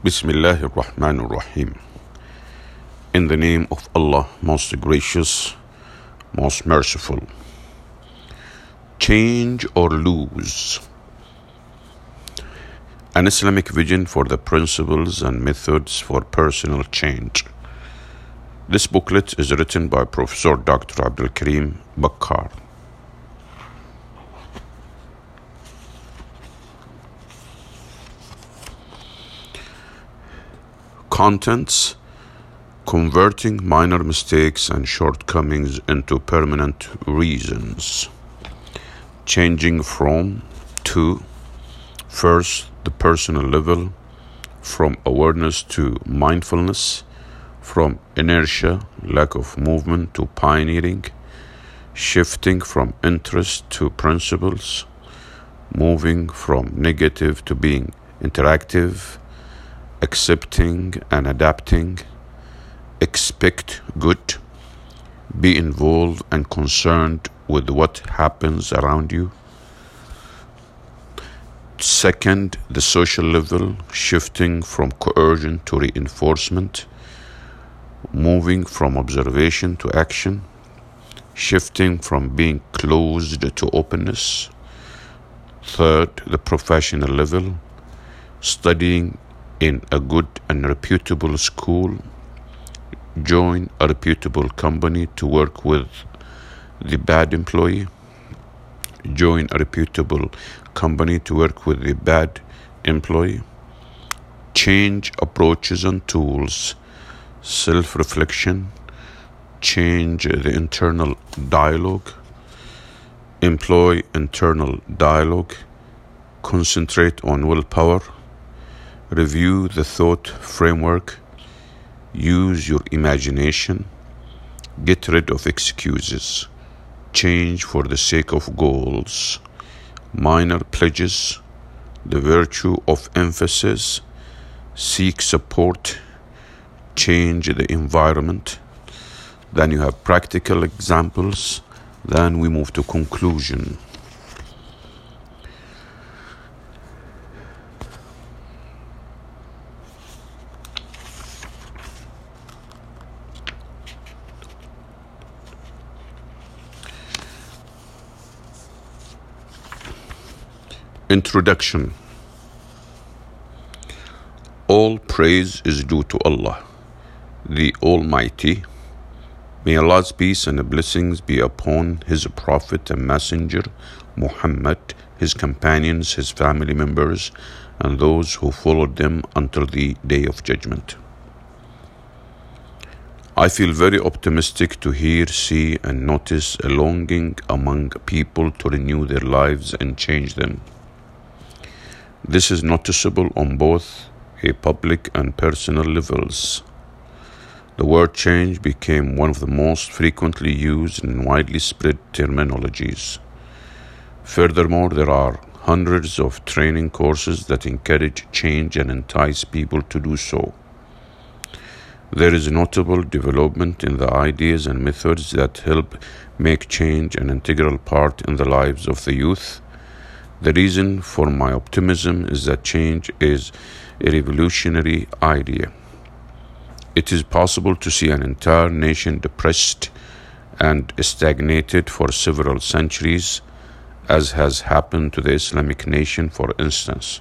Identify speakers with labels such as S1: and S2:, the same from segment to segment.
S1: Bismillah ar-Rahman ar-Rahim. In the name of Allah, most gracious, most merciful. Change or lose. An Islamic vision for the principles and methods for personal change. This booklet is written by Professor Dr. Abdul Karim Bakkar. Contents Converting minor mistakes and shortcomings into permanent reasons. Changing from to first the personal level, from awareness to mindfulness, from inertia, lack of movement to pioneering, shifting from interest to principles, moving from negative to being interactive accepting and adapting, expect good, be involved and concerned with what happens around you. Second, the social level, shifting from coercion to reinforcement, moving from observation to action, shifting from being closed to openness. Third, the professional level, studying in a good and reputable school, join a reputable company to work with the bad employee, join a reputable company to work with the bad employee, change approaches and tools, self reflection, change the internal dialogue, employ internal dialogue, concentrate on willpower Review the thought framework. Use your imagination. Get rid of excuses. Change for the sake of goals. Minor pledges. The virtue of emphasis. Seek support. Change the environment. Then you have practical examples. Then we move to conclusion. Introduction All praise is due to Allah, the Almighty. May Allah's peace and blessings be upon His Prophet and Messenger, Muhammad, His companions, His family members, and those who followed them until the Day of Judgment. I feel very optimistic to hear, see, and notice a longing among people to renew their lives and change them. This is noticeable on both a public and personal levels. The word change became one of the most frequently used and widely spread terminologies. Furthermore, there are hundreds of training courses that encourage change and entice people to do so. There is notable development in the ideas and methods that help make change an integral part in the lives of the youth the reason for my optimism is that change is a revolutionary idea. It is possible to see an entire nation depressed and stagnated for several centuries, as has happened to the Islamic nation, for instance.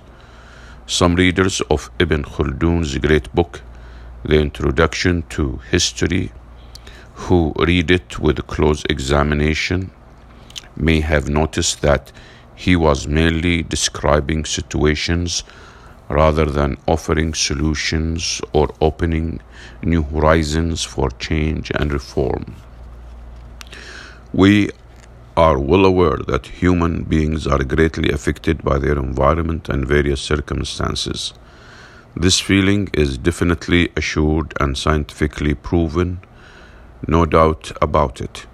S1: Some readers of Ibn Khaldun's great book, The Introduction to History, who read it with close examination, may have noticed that he was merely describing situations rather than offering solutions or opening new horizons for change and reform. We are well aware that human beings are greatly affected by their environment and various circumstances. This feeling is definitely assured and scientifically proven, no doubt about it.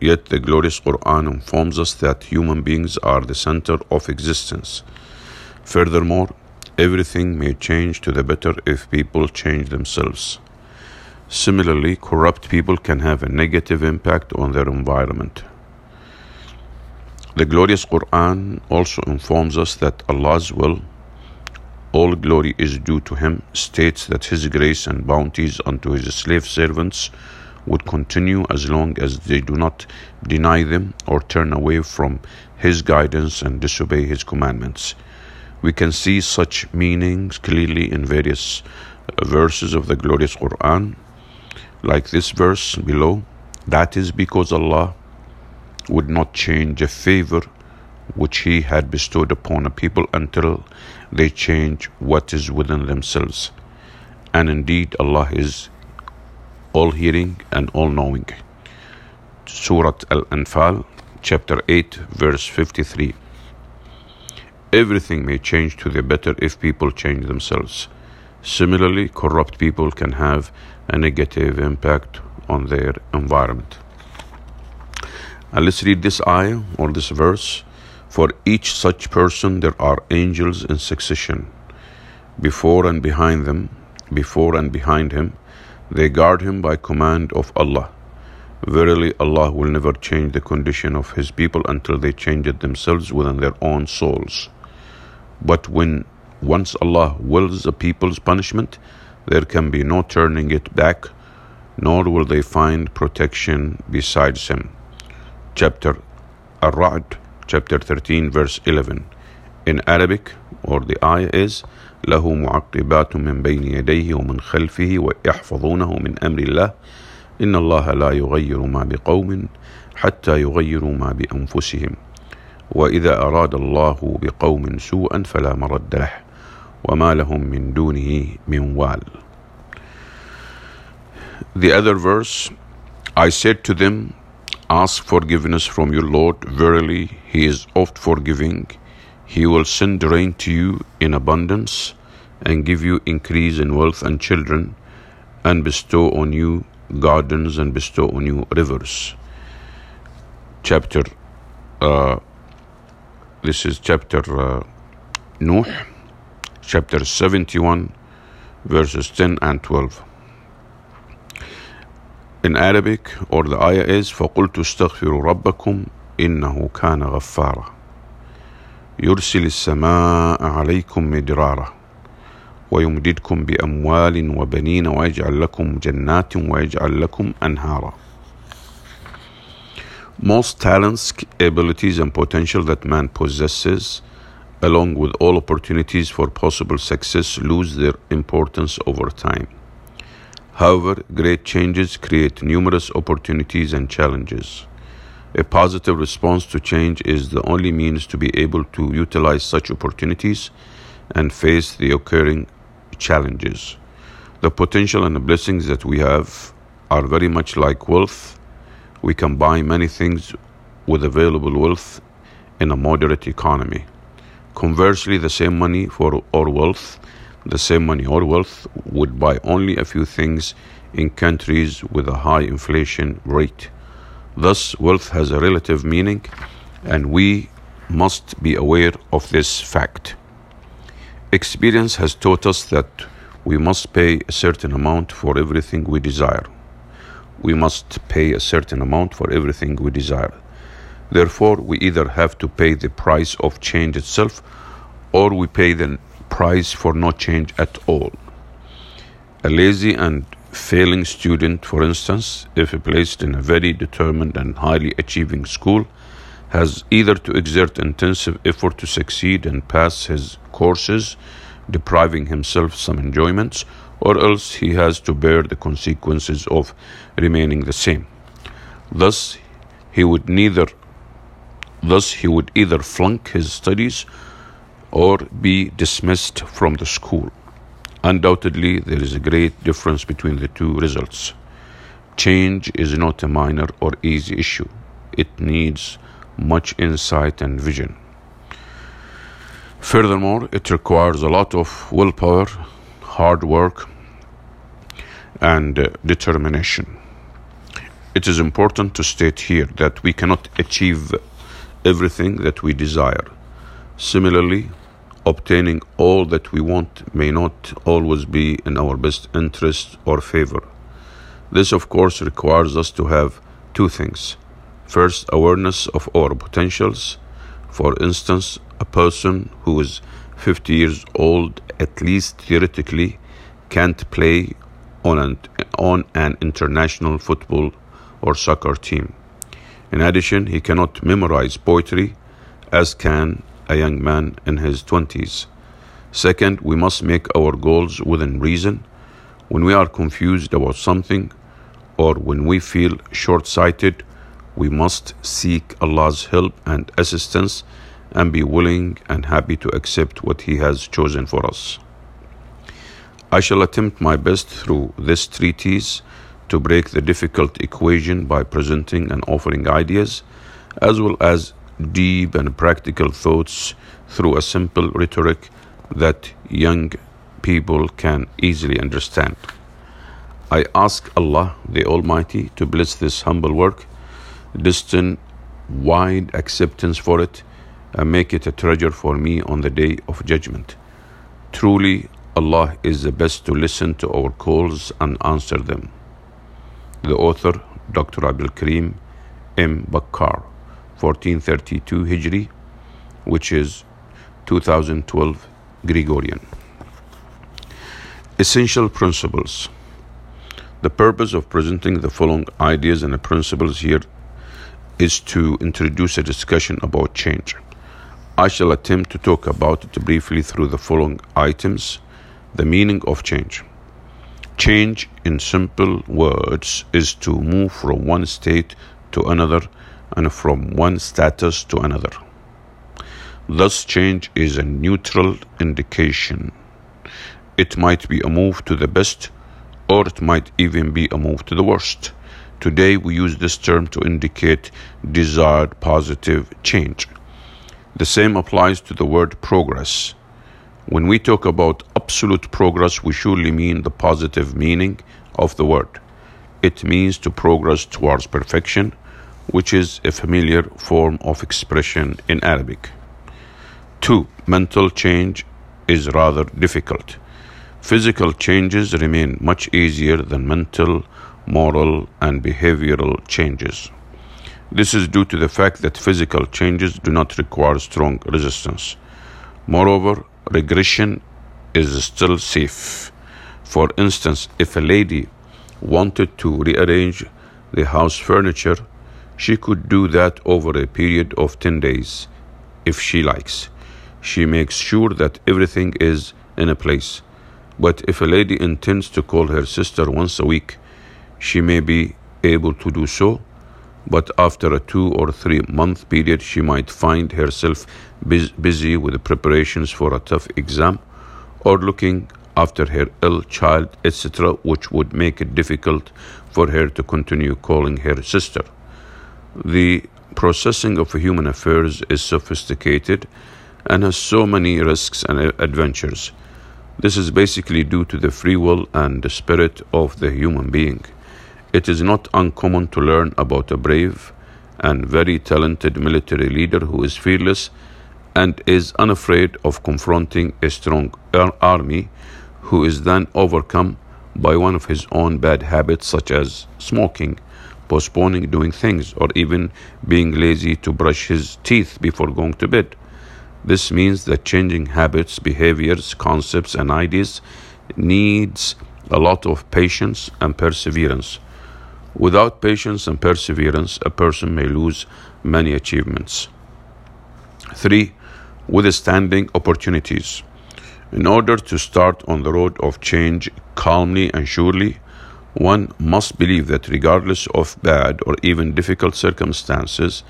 S1: Yet the glorious Quran informs us that human beings are the center of existence. Furthermore, everything may change to the better if people change themselves. Similarly, corrupt people can have a negative impact on their environment. The glorious Quran also informs us that Allah's will all glory is due to him, states that his grace and bounties unto his slave servants would continue as long as they do not deny them or turn away from his guidance and disobey his commandments. We can see such meanings clearly in various uh, verses of the glorious Quran, like this verse below. That is because Allah would not change a favor which He had bestowed upon a people until they change what is within themselves. And indeed, Allah is all hearing and all knowing. Surah Al Anfal, chapter 8, verse 53. Everything may change to the better if people change themselves. Similarly, corrupt people can have a negative impact on their environment. And let's read this ayah or this verse. For each such person there are angels in succession, before and behind them, before and behind him. They guard him by command of Allah. Verily, Allah will never change the condition of His people until they change it themselves within their own souls. But when once Allah wills a people's punishment, there can be no turning it back, nor will they find protection besides Him. Chapter Ar-Ra'd, chapter 13, verse 11. In Arabic, or the ayah is, له معقبات من بين يديه ومن خلفه ويحفظونه من أمر الله إن الله لا يغير ما بقوم حتى يغيروا ما بأنفسهم وإذا أراد الله بقوم سوءا فلا مرد له وما لهم من دونه من وال The other verse, I said to them, Ask forgiveness from your Lord. Verily, He is oft forgiving. He will send rain to you in abundance and give you increase in wealth and children and bestow on you gardens and bestow on you rivers. Chapter, uh, this is chapter uh, Nuh, chapter 71, verses 10 and 12. In Arabic, or the ayah is فَقُلْتُ اسْتَغْفِرُوا رَبَّكُمْ إِنَّهُ كَانَ غَفَّارًا يرسل السماء عليكم مدرارا ويمددكم بأموال وبنين ويجعل لكم جنات ويجعل لكم أنهارا Most talents, abilities and potential that man possesses along with all opportunities for possible success lose their importance over time. However, great changes create numerous opportunities and challenges. A positive response to change is the only means to be able to utilize such opportunities and face the occurring challenges. The potential and the blessings that we have are very much like wealth. We can buy many things with available wealth in a moderate economy. Conversely, the same money for or wealth the same money or wealth would buy only a few things in countries with a high inflation rate. Thus, wealth has a relative meaning, and we must be aware of this fact. Experience has taught us that we must pay a certain amount for everything we desire. We must pay a certain amount for everything we desire. Therefore, we either have to pay the price of change itself or we pay the price for no change at all. A lazy and failing student, for instance, if placed in a very determined and highly achieving school, has either to exert intensive effort to succeed and pass his courses, depriving himself some enjoyments, or else he has to bear the consequences of remaining the same. Thus, he would neither thus he would either flunk his studies or be dismissed from the school. Undoubtedly, there is a great difference between the two results. Change is not a minor or easy issue, it needs much insight and vision. Furthermore, it requires a lot of willpower, hard work, and uh, determination. It is important to state here that we cannot achieve everything that we desire. Similarly, obtaining all that we want may not always be in our best interest or favor. This, of course, requires us to have two things. First, awareness of our potentials. For instance, a person who is 50 years old, at least theoretically, can't play on an, on an international football or soccer team. In addition, he cannot memorize poetry as can a young man in his 20s. Second, we must make our goals within reason. When we are confused about something or when we feel short sighted, we must seek Allah's help and assistance and be willing and happy to accept what He has chosen for us. I shall attempt my best through this treatise to break the difficult equation by presenting and offering ideas, as well as deep and practical thoughts through a simple rhetoric that young people can easily understand. I ask Allah the Almighty to bless this humble work, destine wide acceptance for it, and make it a treasure for me on the day of judgment. Truly, Allah is the best to listen to our calls and answer them. The author, Dr. Abdul Karim M. Bakkar, 1432 Hijri, which is 2012 Gregorian. Essential Principles The purpose of presenting the following ideas and principles here is to introduce a discussion about change. I shall attempt to talk about it briefly through the following items the meaning of change. Change, in simple words, is to move from one state to another and from one status to another. Thus, change is a neutral indication. It might be a move to the best, or it might even be a move to the worst. Today, we use this term to indicate desired positive change. The same applies to the word progress. When we talk about absolute progress, we surely mean the positive meaning of the word. It means to progress towards perfection, which is a familiar form of expression in Arabic. Two, mental change is rather difficult. Physical changes remain much easier than mental, moral, and behavioral changes. This is due to the fact that physical changes do not require strong resistance. Moreover, regression is still safe. For instance, if a lady wanted to rearrange the house furniture, she could do that over a period of 10 days if she likes she makes sure that everything is in a place. But if a lady intends to call her sister once a week, she may be able to do so, but after a two or three month period, she might find herself busy with the preparations for a tough exam or looking after her ill child, etc., which would make it difficult for her to continue calling her sister. The processing of human affairs is sophisticated and has so many risks and adventures. This is basically due to the free will and the spirit of the human being. It is not uncommon to learn about a brave and very talented military leader who is fearless and is unafraid of confronting a strong army who is then overcome by one of his own bad habits, such as smoking, postponing doing things, or even being lazy to brush his teeth before going to bed. This means that changing habits, behaviors, concepts, and ideas needs a lot of patience and perseverance. Without patience and perseverance, a person may lose many achievements. 3. Withstanding opportunities. In order to start on the road of change calmly and surely, one must believe that regardless of bad or even difficult circumstances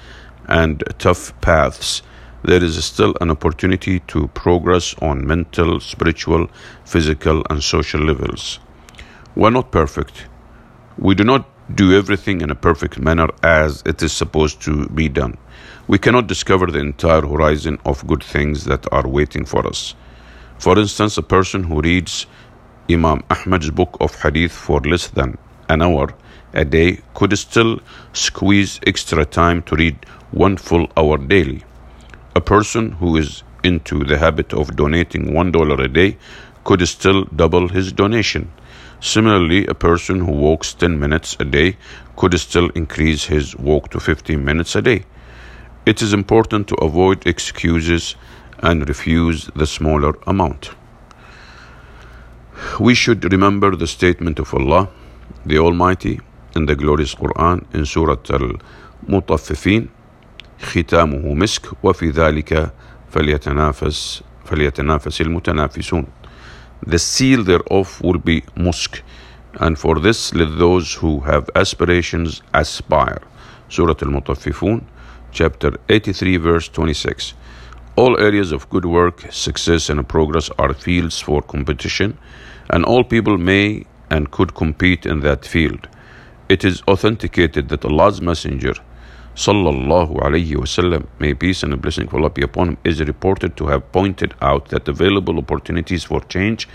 S1: and tough paths, there is still an opportunity to progress on mental, spiritual, physical, and social levels. We're not perfect. We do not do everything in a perfect manner as it is supposed to be done. We cannot discover the entire horizon of good things that are waiting for us. For instance, a person who reads Imam Ahmad's book of Hadith for less than an hour a day could still squeeze extra time to read one full hour daily. A person who is into the habit of donating $1 a day could still double his donation. Similarly, a person who walks 10 minutes a day could still increase his walk to 15 minutes a day. It is important to avoid excuses and refuse the smaller amount. We should remember the statement of Allah, the Almighty, in the glorious Quran in Surah Al-Mutaffifin, ختامه مسك وفي ذلك فليتنافس فليتنافس المتنافسون. The seal thereof will be musk, and for this let those who have aspirations aspire. Surah Al-Mutaffifun, chapter 83, verse 26. All areas of good work, success, and progress are fields for competition, and all people may and could compete in that field. It is authenticated that Allah's Messenger, sallallahu alaihi wasallam, may peace and blessing of Allah be upon him, is reported to have pointed out that available opportunities for change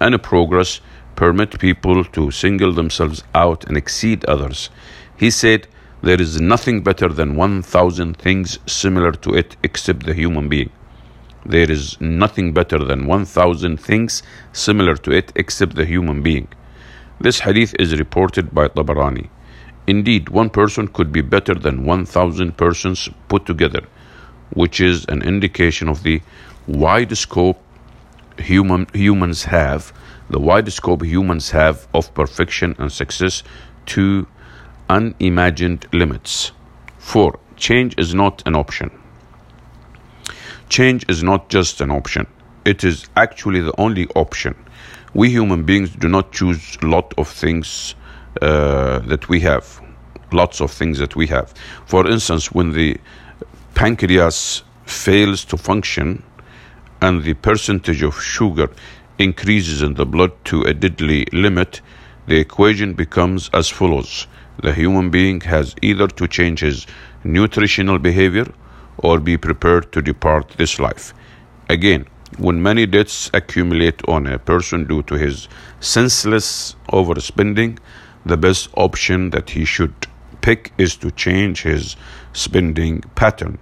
S1: and progress permit people to single themselves out and exceed others. He said, There is nothing better than 1,000 things similar to it except the human being. There is nothing better than 1,000 things similar to it except the human being. This hadith is reported by Tabarani. Indeed, one person could be better than 1,000 persons put together, which is an indication of the wide scope human, humans have, the wide scope humans have of perfection and success to unimagined limits. 4. Change is not an option. Change is not just an option, it is actually the only option. We human beings do not choose a lot of things uh, that we have, lots of things that we have. For instance, when the pancreas fails to function and the percentage of sugar increases in the blood to a deadly limit, the equation becomes as follows the human being has either to change his nutritional behavior or be prepared to depart this life. Again, when many debts accumulate on a person due to his senseless overspending, the best option that he should pick is to change his spending pattern.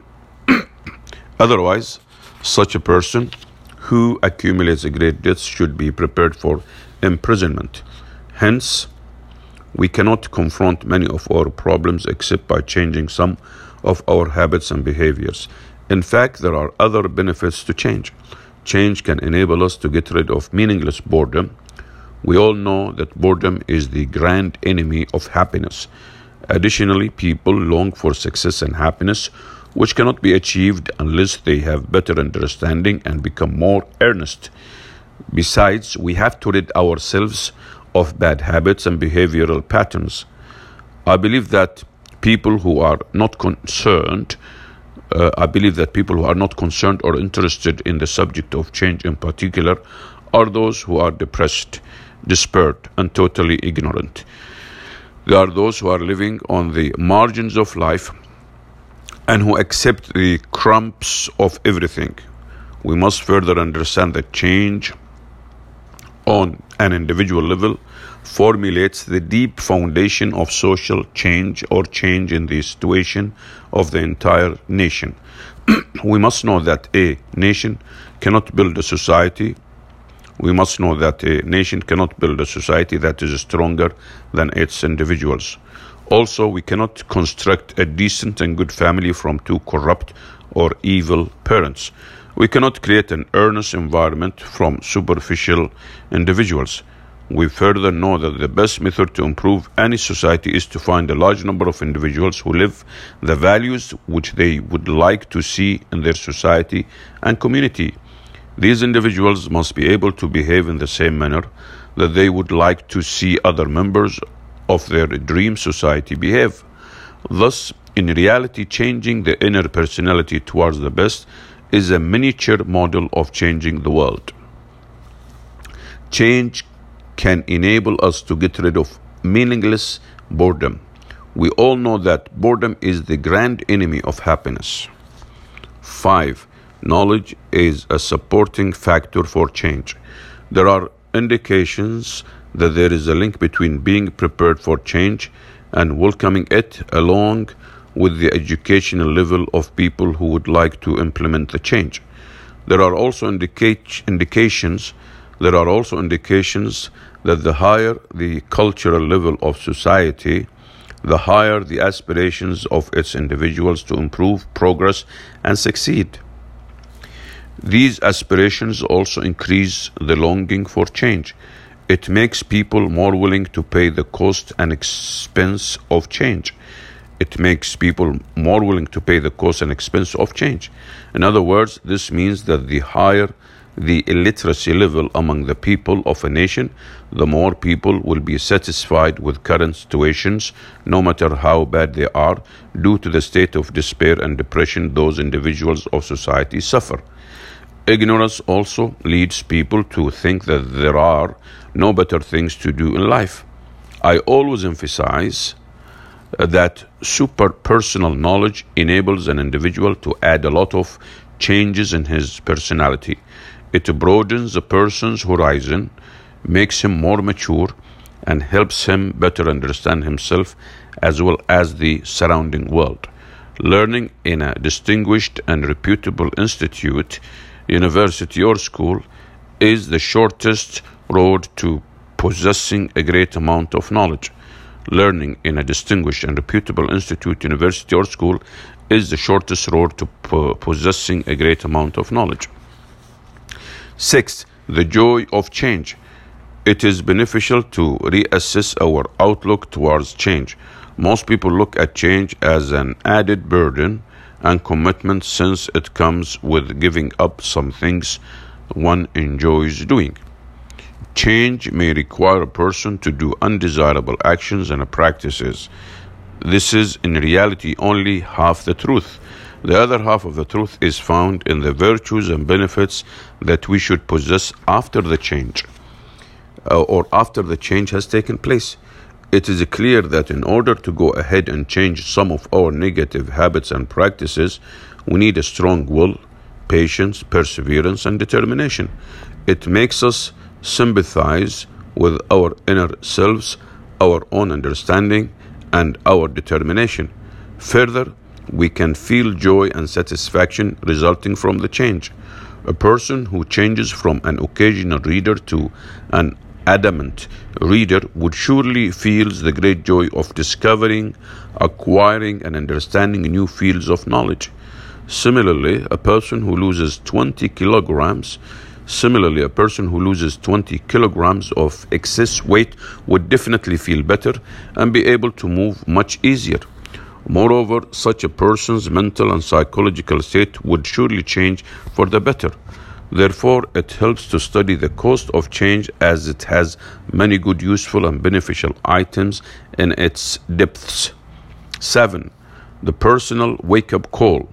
S1: Otherwise, such a person who accumulates a great debts should be prepared for imprisonment. Hence, we cannot confront many of our problems except by changing some of our habits and behaviors. In fact, there are other benefits to change. Change can enable us to get rid of meaningless boredom. We all know that boredom is the grand enemy of happiness. Additionally, people long for success and happiness, which cannot be achieved unless they have better understanding and become more earnest. Besides, we have to rid ourselves of bad habits and behavioral patterns. I believe that people who are not concerned, uh, I believe that people who are not concerned or interested in the subject of change in particular are those who are depressed, despaired, and totally ignorant. They are those who are living on the margins of life and who accept the crumbs of everything. We must further understand that change on an individual level formulates the deep foundation of social change or change in the situation of the entire nation. we must know that a nation cannot build a society. We must know that a nation cannot build a society that is stronger than its individuals. Also, we cannot construct a decent and good family from two corrupt or evil parents. We cannot create an earnest environment from superficial individuals. We further know that the best method to improve any society is to find a large number of individuals who live the values which they would like to see in their society and community. These individuals must be able to behave in the same manner that they would like to see other members of their dream society behave. Thus, in reality, changing the inner personality towards the best is a miniature model of changing the world. Change can enable us to get rid of meaningless boredom. We all know that boredom is the grand enemy of happiness. 5. Knowledge is a supporting factor for change. There are indications that there is a link between being prepared for change and welcoming it along with the educational level of people who would like to implement the change. There are also indica- indications there are also indications that the higher the cultural level of society, the higher the aspirations of its individuals to improve, progress, and succeed. These aspirations also increase the longing for change. It makes people more willing to pay the cost and expense of change. It makes people more willing to pay the cost and expense of change. In other words, this means that the higher the illiteracy level among the people of a nation, the more people will be satisfied with current situations, no matter how bad they are, due to the state of despair and depression those individuals of society suffer. Ignorance also leads people to think that there are no better things to do in life. I always emphasize that super personal knowledge enables an individual to add a lot of changes in his personality. It broadens a person's horizon, makes him more mature, and helps him better understand himself as well as the surrounding world. Learning in a distinguished and reputable institute, university, or school is the shortest road to possessing a great amount of knowledge. Learning in a distinguished and reputable institute, university, or school is the shortest road to po- possessing a great amount of knowledge. Sixth, the joy of change. It is beneficial to reassess our outlook towards change. Most people look at change as an added burden and commitment since it comes with giving up some things one enjoys doing. Change may require a person to do undesirable actions and practices. This is in reality only half the truth. The other half of the truth is found in the virtues and benefits that we should possess after the change uh, or after the change has taken place. It is clear that in order to go ahead and change some of our negative habits and practices, we need a strong will, patience, perseverance, and determination. It makes us sympathize with our inner selves, our own understanding, and our determination. Further, we can feel joy and satisfaction resulting from the change. A person who changes from an occasional reader to an adamant reader would surely feel the great joy of discovering, acquiring, and understanding new fields of knowledge. Similarly, a person who loses 20 kilograms Similarly, a person who loses 20 kilograms of excess weight would definitely feel better and be able to move much easier. Moreover, such a person's mental and psychological state would surely change for the better. Therefore, it helps to study the cost of change as it has many good, useful, and beneficial items in its depths. 7. The personal wake up call.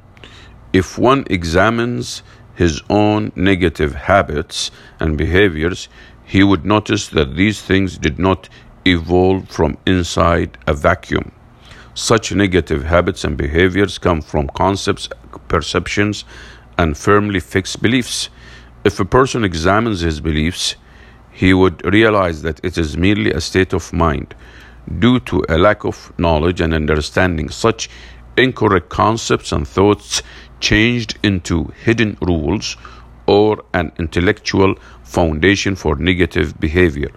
S1: If one examines his own negative habits and behaviors, he would notice that these things did not evolve from inside a vacuum. Such negative habits and behaviors come from concepts, perceptions, and firmly fixed beliefs. If a person examines his beliefs, he would realize that it is merely a state of mind. Due to a lack of knowledge and understanding, such incorrect concepts and thoughts changed into hidden rules or an intellectual foundation for negative behavior.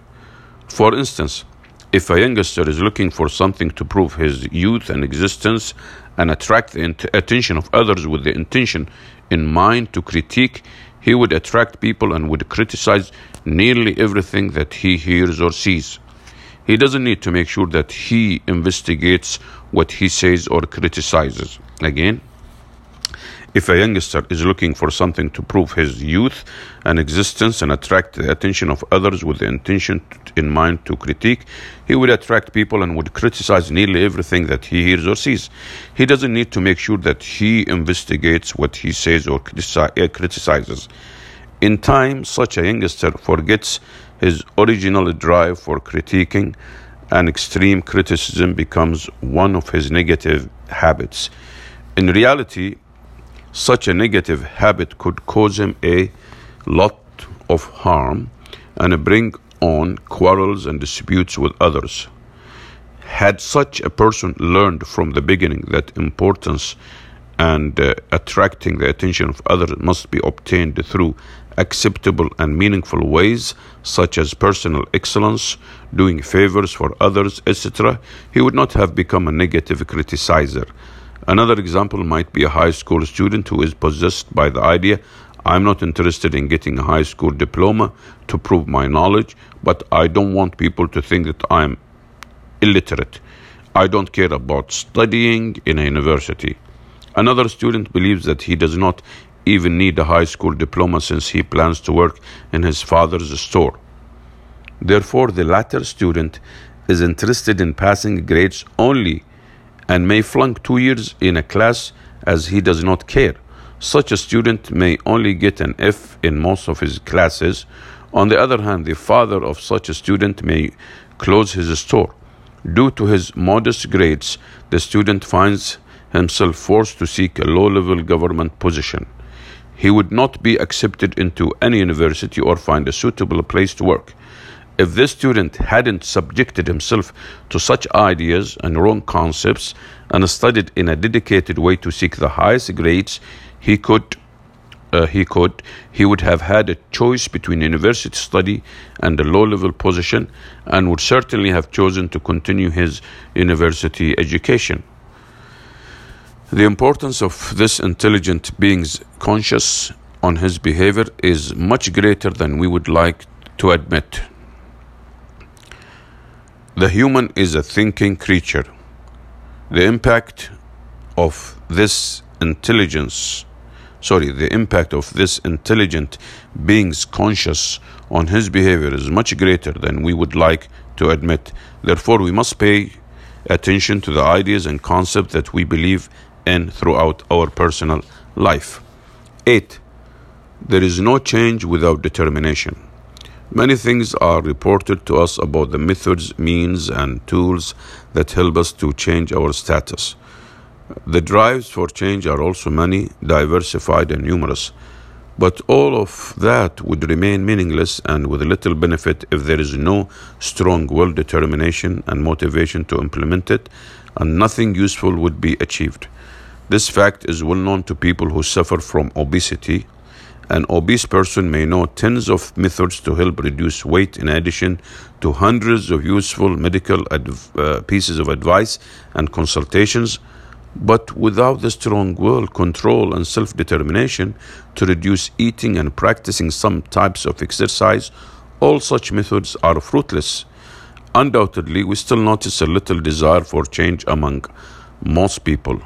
S1: For instance, if a youngster is looking for something to prove his youth and existence and attract the attention of others with the intention in mind to critique, he would attract people and would criticize nearly everything that he hears or sees. He doesn't need to make sure that he investigates what he says or criticizes. Again, if a youngster is looking for something to prove his youth and existence and attract the attention of others with the intention in mind to critique, he will attract people and would criticize nearly everything that he hears or sees. He doesn't need to make sure that he investigates what he says or uh, criticizes. In time, such a youngster forgets his original drive for critiquing, and extreme criticism becomes one of his negative habits. In reality, such a negative habit could cause him a lot of harm and bring on quarrels and disputes with others. Had such a person learned from the beginning that importance and uh, attracting the attention of others must be obtained through acceptable and meaningful ways, such as personal excellence, doing favors for others, etc., he would not have become a negative criticizer Another example might be a high school student who is possessed by the idea I'm not interested in getting a high school diploma to prove my knowledge, but I don't want people to think that I'm illiterate. I don't care about studying in a university. Another student believes that he does not even need a high school diploma since he plans to work in his father's store. Therefore, the latter student is interested in passing grades only and may flunk two years in a class as he does not care. Such a student may only get an F in most of his classes. On the other hand, the father of such a student may close his store. Due to his modest grades, the student finds himself forced to seek a low level government position. He would not be accepted into any university or find a suitable place to work. If this student hadn't subjected himself to such ideas and wrong concepts and studied in a dedicated way to seek the highest grades, he could uh, he could he would have had a choice between university study and a low level position and would certainly have chosen to continue his university education. The importance of this intelligent being's conscious on his behavior is much greater than we would like to admit the human is a thinking creature the impact of this intelligence sorry, the impact of this intelligent being's conscious on his behavior is much greater than we would like to admit. Therefore, we must pay attention to the ideas and concepts that we believe in throughout our personal life. 8. There is no change without determination. Many things are reported to us about the methods, means, and tools that help us to change our status. The drives for change are also many, diversified, and numerous. But all of that would remain meaningless and with little benefit if there is no strong will, determination, and motivation to implement it, and nothing useful would be achieved. This fact is well known to people who suffer from obesity. An obese person may know tens of methods to help reduce weight in addition to hundreds of useful medical adv- uh, pieces of advice and consultations but without the strong will, control, and self determination to reduce eating and practicing some types of exercise, all such methods are fruitless. Undoubtedly, we still notice a little desire for change among most people.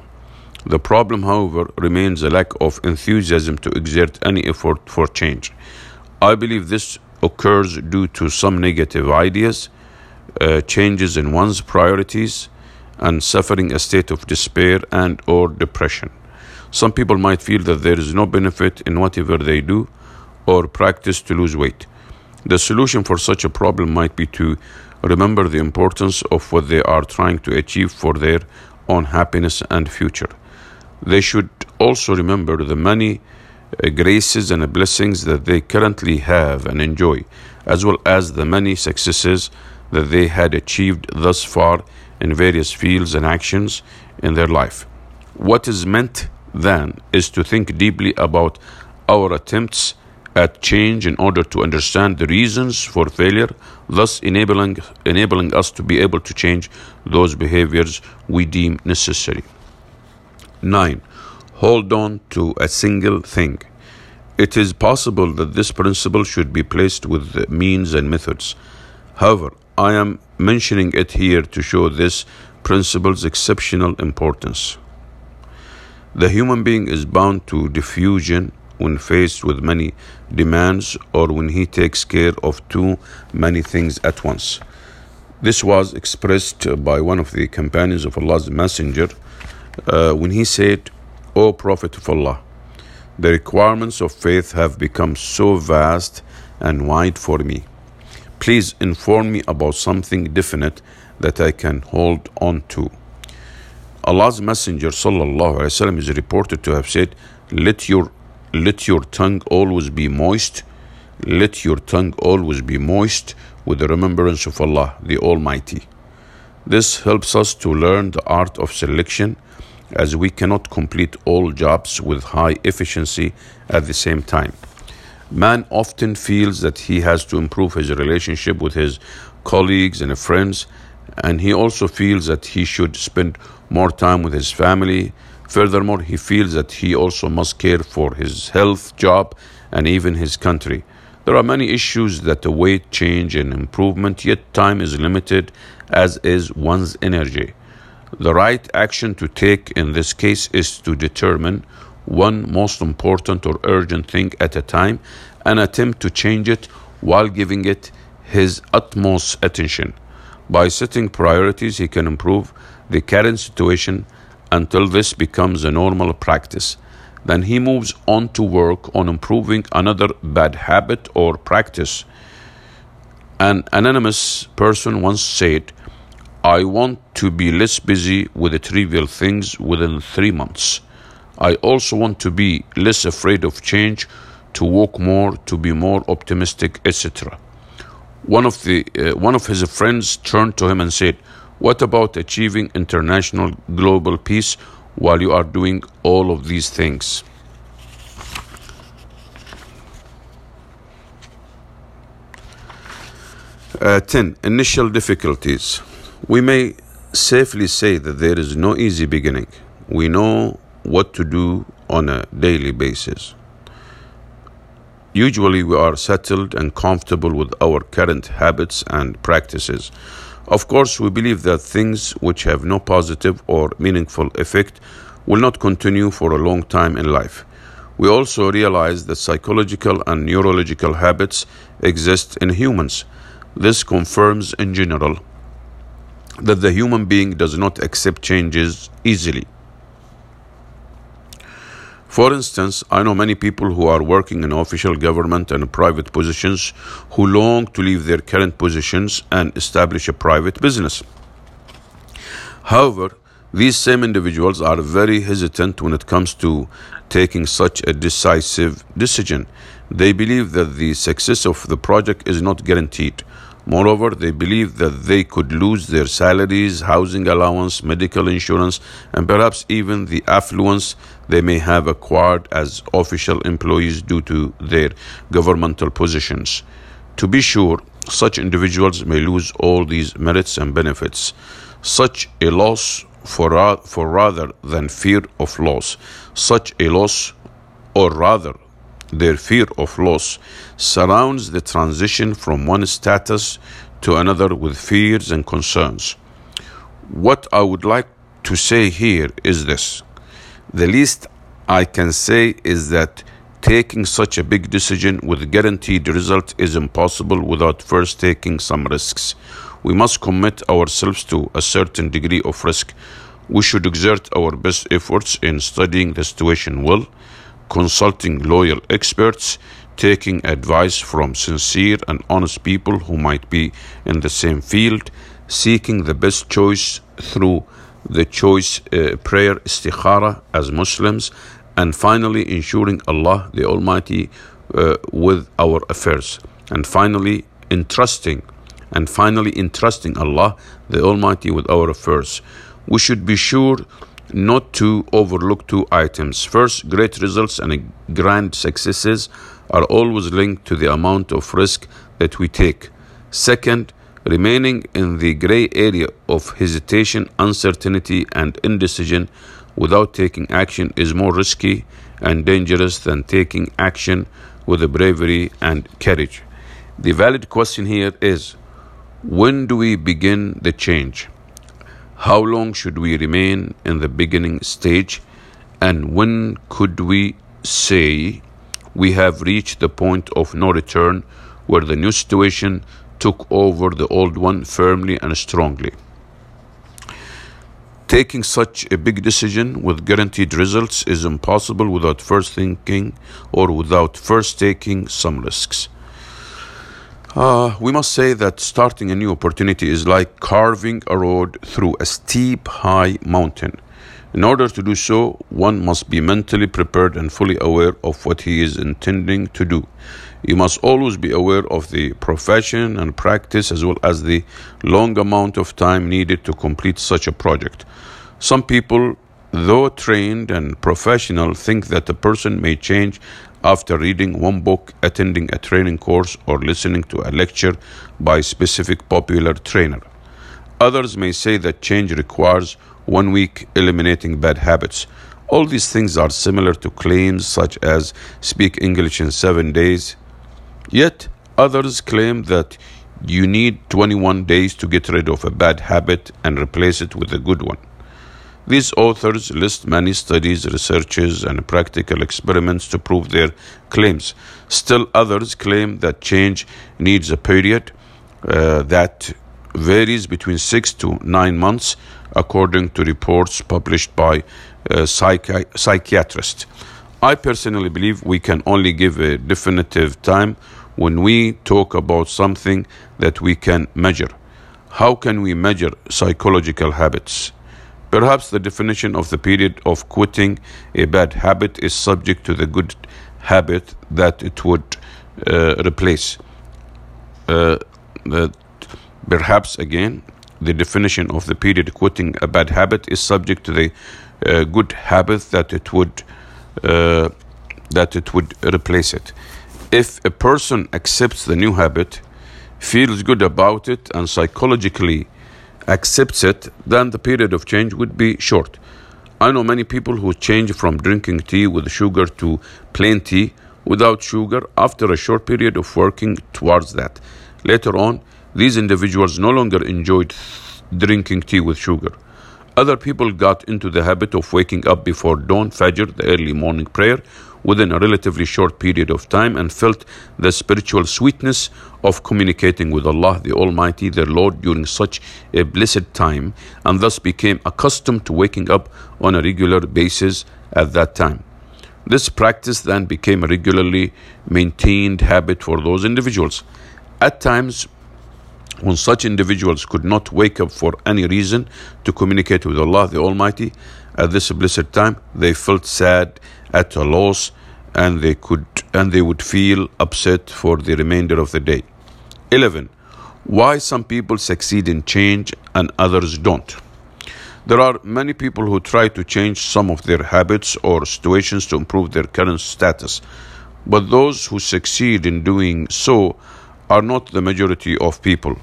S1: The problem, however, remains a lack of enthusiasm to exert any effort for change. I believe this occurs due to some negative ideas, uh, changes in one's priorities, and suffering a state of despair and or depression. Some people might feel that there is no benefit in whatever they do or practice to lose weight. The solution for such a problem might be to remember the importance of what they are trying to achieve for their own happiness and future. They should also remember the many uh, graces and blessings that they currently have and enjoy, as well as the many successes that they had achieved thus far in various fields and actions in their life. What is meant then is to think deeply about our attempts at change in order to understand the reasons for failure, thus enabling, enabling us to be able to change those behaviors we deem necessary. 9. Hold on to a single thing. It is possible that this principle should be placed with means and methods. However, I am mentioning it here to show this principle's exceptional importance. The human being is bound to diffusion when faced with many demands or when he takes care of too many things at once. This was expressed by one of the companions of Allah's Messenger uh, when he said, O Prophet of Allah, the requirements of faith have become so vast and wide for me Please inform me about something definite that I can hold on to. Allah's Messenger وسلم, is reported to have said, let your, let your tongue always be moist, let your tongue always be moist with the remembrance of Allah, the Almighty. This helps us to learn the art of selection as we cannot complete all jobs with high efficiency at the same time. Man often feels that he has to improve his relationship with his colleagues and friends, and he also feels that he should spend more time with his family, Furthermore, he feels that he also must care for his health, job, and even his country. There are many issues that await change and improvement, yet time is limited, as is one's energy. The right action to take in this case is to determine one most important or urgent thing at a time and attempt to change it while giving it his utmost attention. By setting priorities, he can improve the current situation until this becomes a normal practice. Then he moves on to work on improving another bad habit or practice. An anonymous person once said, I want to be less busy with the trivial things within three months. I also want to be less afraid of change, to walk more, to be more optimistic, etc. One of the uh, one of his friends turned to him and said, "What about achieving international global peace while you are doing all of these things?" Uh, 10. Initial difficulties. We may safely say that there is no easy beginning. We know what to do on a daily basis. Usually, we are settled and comfortable with our current habits and practices. Of course, we believe that things which have no positive or meaningful effect will not continue for a long time in life. We also realize that psychological and neurological habits exist in humans. This confirms, in general, that the human being does not accept changes easily. For instance, I know many people who are working in official government and private positions who long to leave their current positions and establish a private business. However, these same individuals are very hesitant when it comes to taking such a decisive decision. They believe that the success of the project is not guaranteed. Moreover, they believe that they could lose their salaries, housing allowance, medical insurance, and perhaps even the affluence they may have acquired as official employees due to their governmental positions. To be sure, such individuals may lose all these merits and benefits. Such a loss, for, for rather than fear of loss, such a loss, or rather their fear of loss surrounds the transition from one status to another with fears and concerns. What I would like to say here is this the least I can say is that taking such a big decision with guaranteed result is impossible without first taking some risks. We must commit ourselves to a certain degree of risk. We should exert our best efforts in studying the situation well consulting loyal experts, taking advice from sincere and honest people who might be in the same field, seeking the best choice through the choice uh, prayer istikhara as Muslims, and finally ensuring Allah the Almighty uh, with our affairs, and finally entrusting, and finally entrusting Allah the Almighty with our affairs. We should be sure not to overlook two items. First, great results and grand successes are always linked to the amount of risk that we take. Second, remaining in the gray area of hesitation, uncertainty, and indecision without taking action is more risky and dangerous than taking action with bravery and courage. The valid question here is when do we begin the change? How long should we remain in the beginning stage? And when could we say we have reached the point of no return where the new situation took over the old one firmly and strongly? Taking such a big decision with guaranteed results is impossible without first thinking or without first taking some risks. Uh, we must say that starting a new opportunity is like carving a road through a steep, high mountain. In order to do so, one must be mentally prepared and fully aware of what he is intending to do. You must always be aware of the profession and practice as well as the long amount of time needed to complete such a project. Some people, though trained and professional, think that a person may change after reading one book, attending a training course, or listening to a lecture by a specific popular trainer. Others may say that change requires one week eliminating bad habits. All these things are similar to claims such as speak English in seven days. Yet others claim that you need 21 days to get rid of a bad habit and replace it with a good one. These authors list many studies, researches, and practical experiments to prove their claims. Still, others claim that change needs a period uh, that varies between six to nine months, according to reports published by uh, psychi- psychiatrists. I personally believe we can only give a definitive time when we talk about something that we can measure. How can we measure psychological habits? Perhaps the definition of the period of quitting a bad habit is subject to the good habit that it would uh, replace. Uh, perhaps again, the definition of the period quitting a bad habit is subject to the uh, good habit that it would uh, that it would replace it. If a person accepts the new habit, feels good about it, and psychologically accepts it, then the period of change would be short. I know many people who change from drinking tea with sugar to plain tea without sugar after a short period of working towards that. Later on, these individuals no longer enjoyed drinking tea with sugar. Other people got into the habit of waking up before dawn, Fajr, the early morning prayer, within a relatively short period of time and felt the spiritual sweetness of communicating with Allah the Almighty, their Lord, during such a blessed time, and thus became accustomed to waking up on a regular basis at that time. This practice then became a regularly maintained habit for those individuals. At times, when such individuals could not wake up for any reason to communicate with Allah the Almighty at this blessed time, they felt sad at a loss and they could and they would feel upset for the remainder of the day. 11. Why some people succeed in change and others don't. There are many people who try to change some of their habits or situations to improve their current status, but those who succeed in doing so are not the majority of people.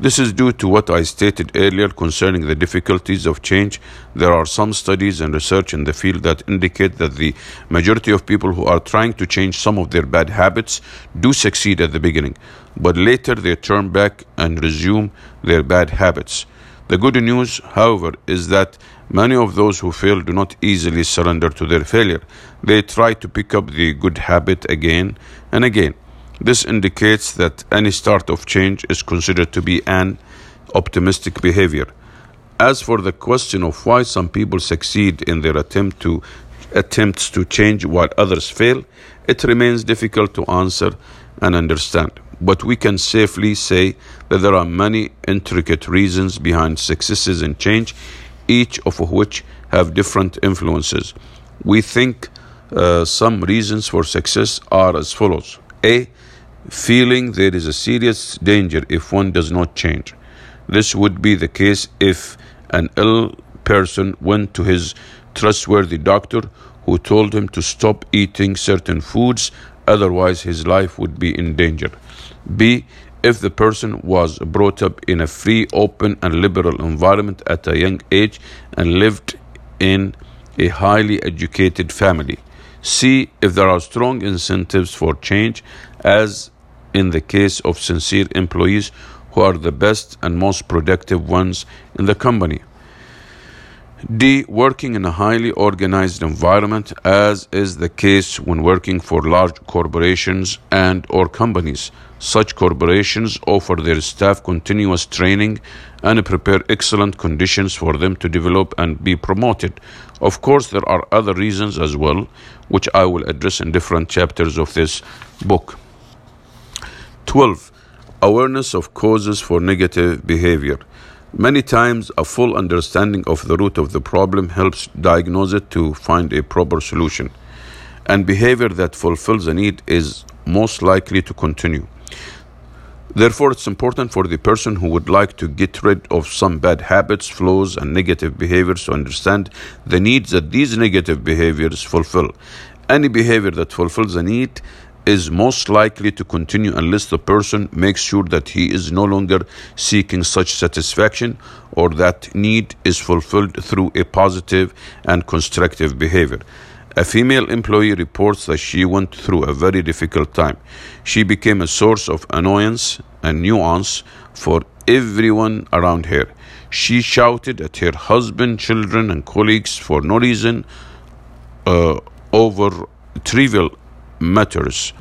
S1: This is due to what I stated earlier concerning the difficulties of change. There are some studies and research in the field that indicate that the majority of people who are trying to change some of their bad habits do succeed at the beginning, but later they turn back and resume their bad habits. The good news, however, is that many of those who fail do not easily surrender to their failure. They try to pick up the good habit again and again. This indicates that any start of change is considered to be an optimistic behavior. As for the question of why some people succeed in their attempt to attempts to change while others fail, it remains difficult to answer and understand. But we can safely say that there are many intricate reasons behind successes in change, each of which have different influences. We think uh, some reasons for success are as follows: A feeling there is a serious danger if one does not change. This would be the case if an ill person went to his trustworthy doctor who told him to stop eating certain foods, otherwise, his life would be in danger. B. If the person was brought up in a free, open, and liberal environment at a young age and lived in a highly educated family. C. If there are strong incentives for change, as in the case of sincere employees who are the best and most productive ones in the company. D. Working in a highly organized environment, as is the case when working for large corporations and or companies. Such corporations offer their staff continuous training and prepare excellent conditions for them to develop and be promoted. Of course, there are other reasons as well, which I will address in different chapters of this book. 12. Awareness of causes for negative behavior. Many times, a full understanding of the root of the problem helps diagnose it to find a proper solution. And behavior that fulfills a need is most likely to continue. Therefore, it's important for the person who would like to get rid of some bad habits, flaws, and negative behaviors to understand the needs that these negative behaviors fulfill. Any behavior that fulfills a need is most likely to continue unless the person makes sure that he is no longer seeking such satisfaction or that need is fulfilled through a positive and constructive behavior. A female employee reports that she went through a very difficult time. She became a source of annoyance and nuance for everyone around her. She shouted at her husband, children, and colleagues for no reason uh, over trivial matters.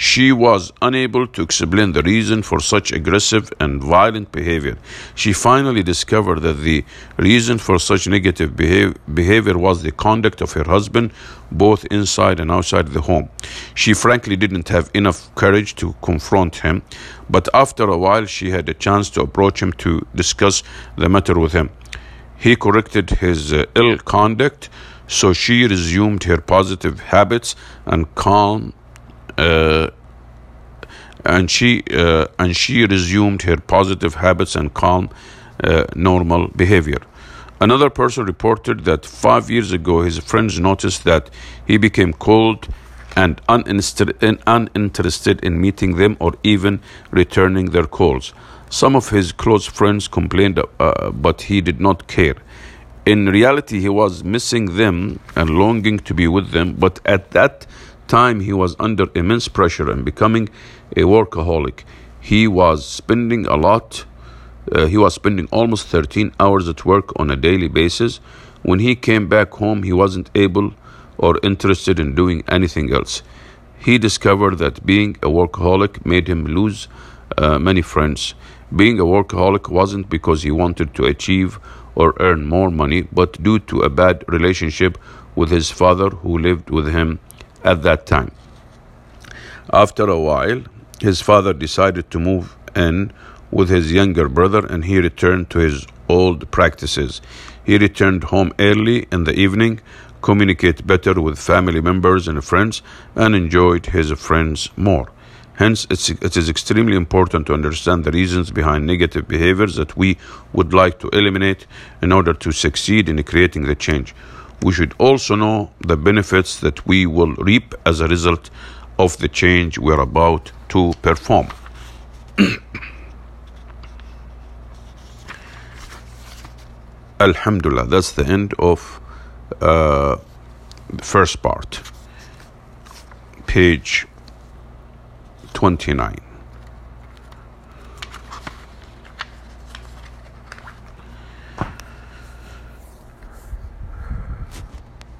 S1: She was unable to explain the reason for such aggressive and violent behavior. She finally discovered that the reason for such negative behavior was the conduct of her husband, both inside and outside the home. She frankly didn't have enough courage to confront him, but after a while, she had a chance to approach him to discuss the matter with him. He corrected his uh, ill conduct, so she resumed her positive habits and calm uh, and she uh, and she resumed her positive habits and calm, uh, normal behavior. Another person reported that five years ago his friends noticed that he became cold and uninterested, in meeting them or even returning their calls. Some of his close friends complained, uh, but he did not care. In reality, he was missing them and longing to be with them, but at that time he was under immense pressure and becoming a workaholic. He was spending a lot, uh, he was spending almost 13 hours at work on a daily basis. When he came back home, he wasn't able or interested in doing anything else. He discovered that being a workaholic made him lose uh, many friends. Being a workaholic wasn't because he wanted to achieve or earn more money, but due to a bad relationship with his father who lived with him at that time. After a while, his father decided to move in with his younger brother and he returned to his old practices. He returned home early in the evening, communicate better with family members and friends, and enjoyed his friends more. Hence, it is extremely important to understand the reasons behind negative behaviors that we would like to eliminate in order to succeed in creating the change. We should also know the benefits that we will reap as a result of the change we're about to perform. Alhamdulillah, that's the end of uh, first part, page 29.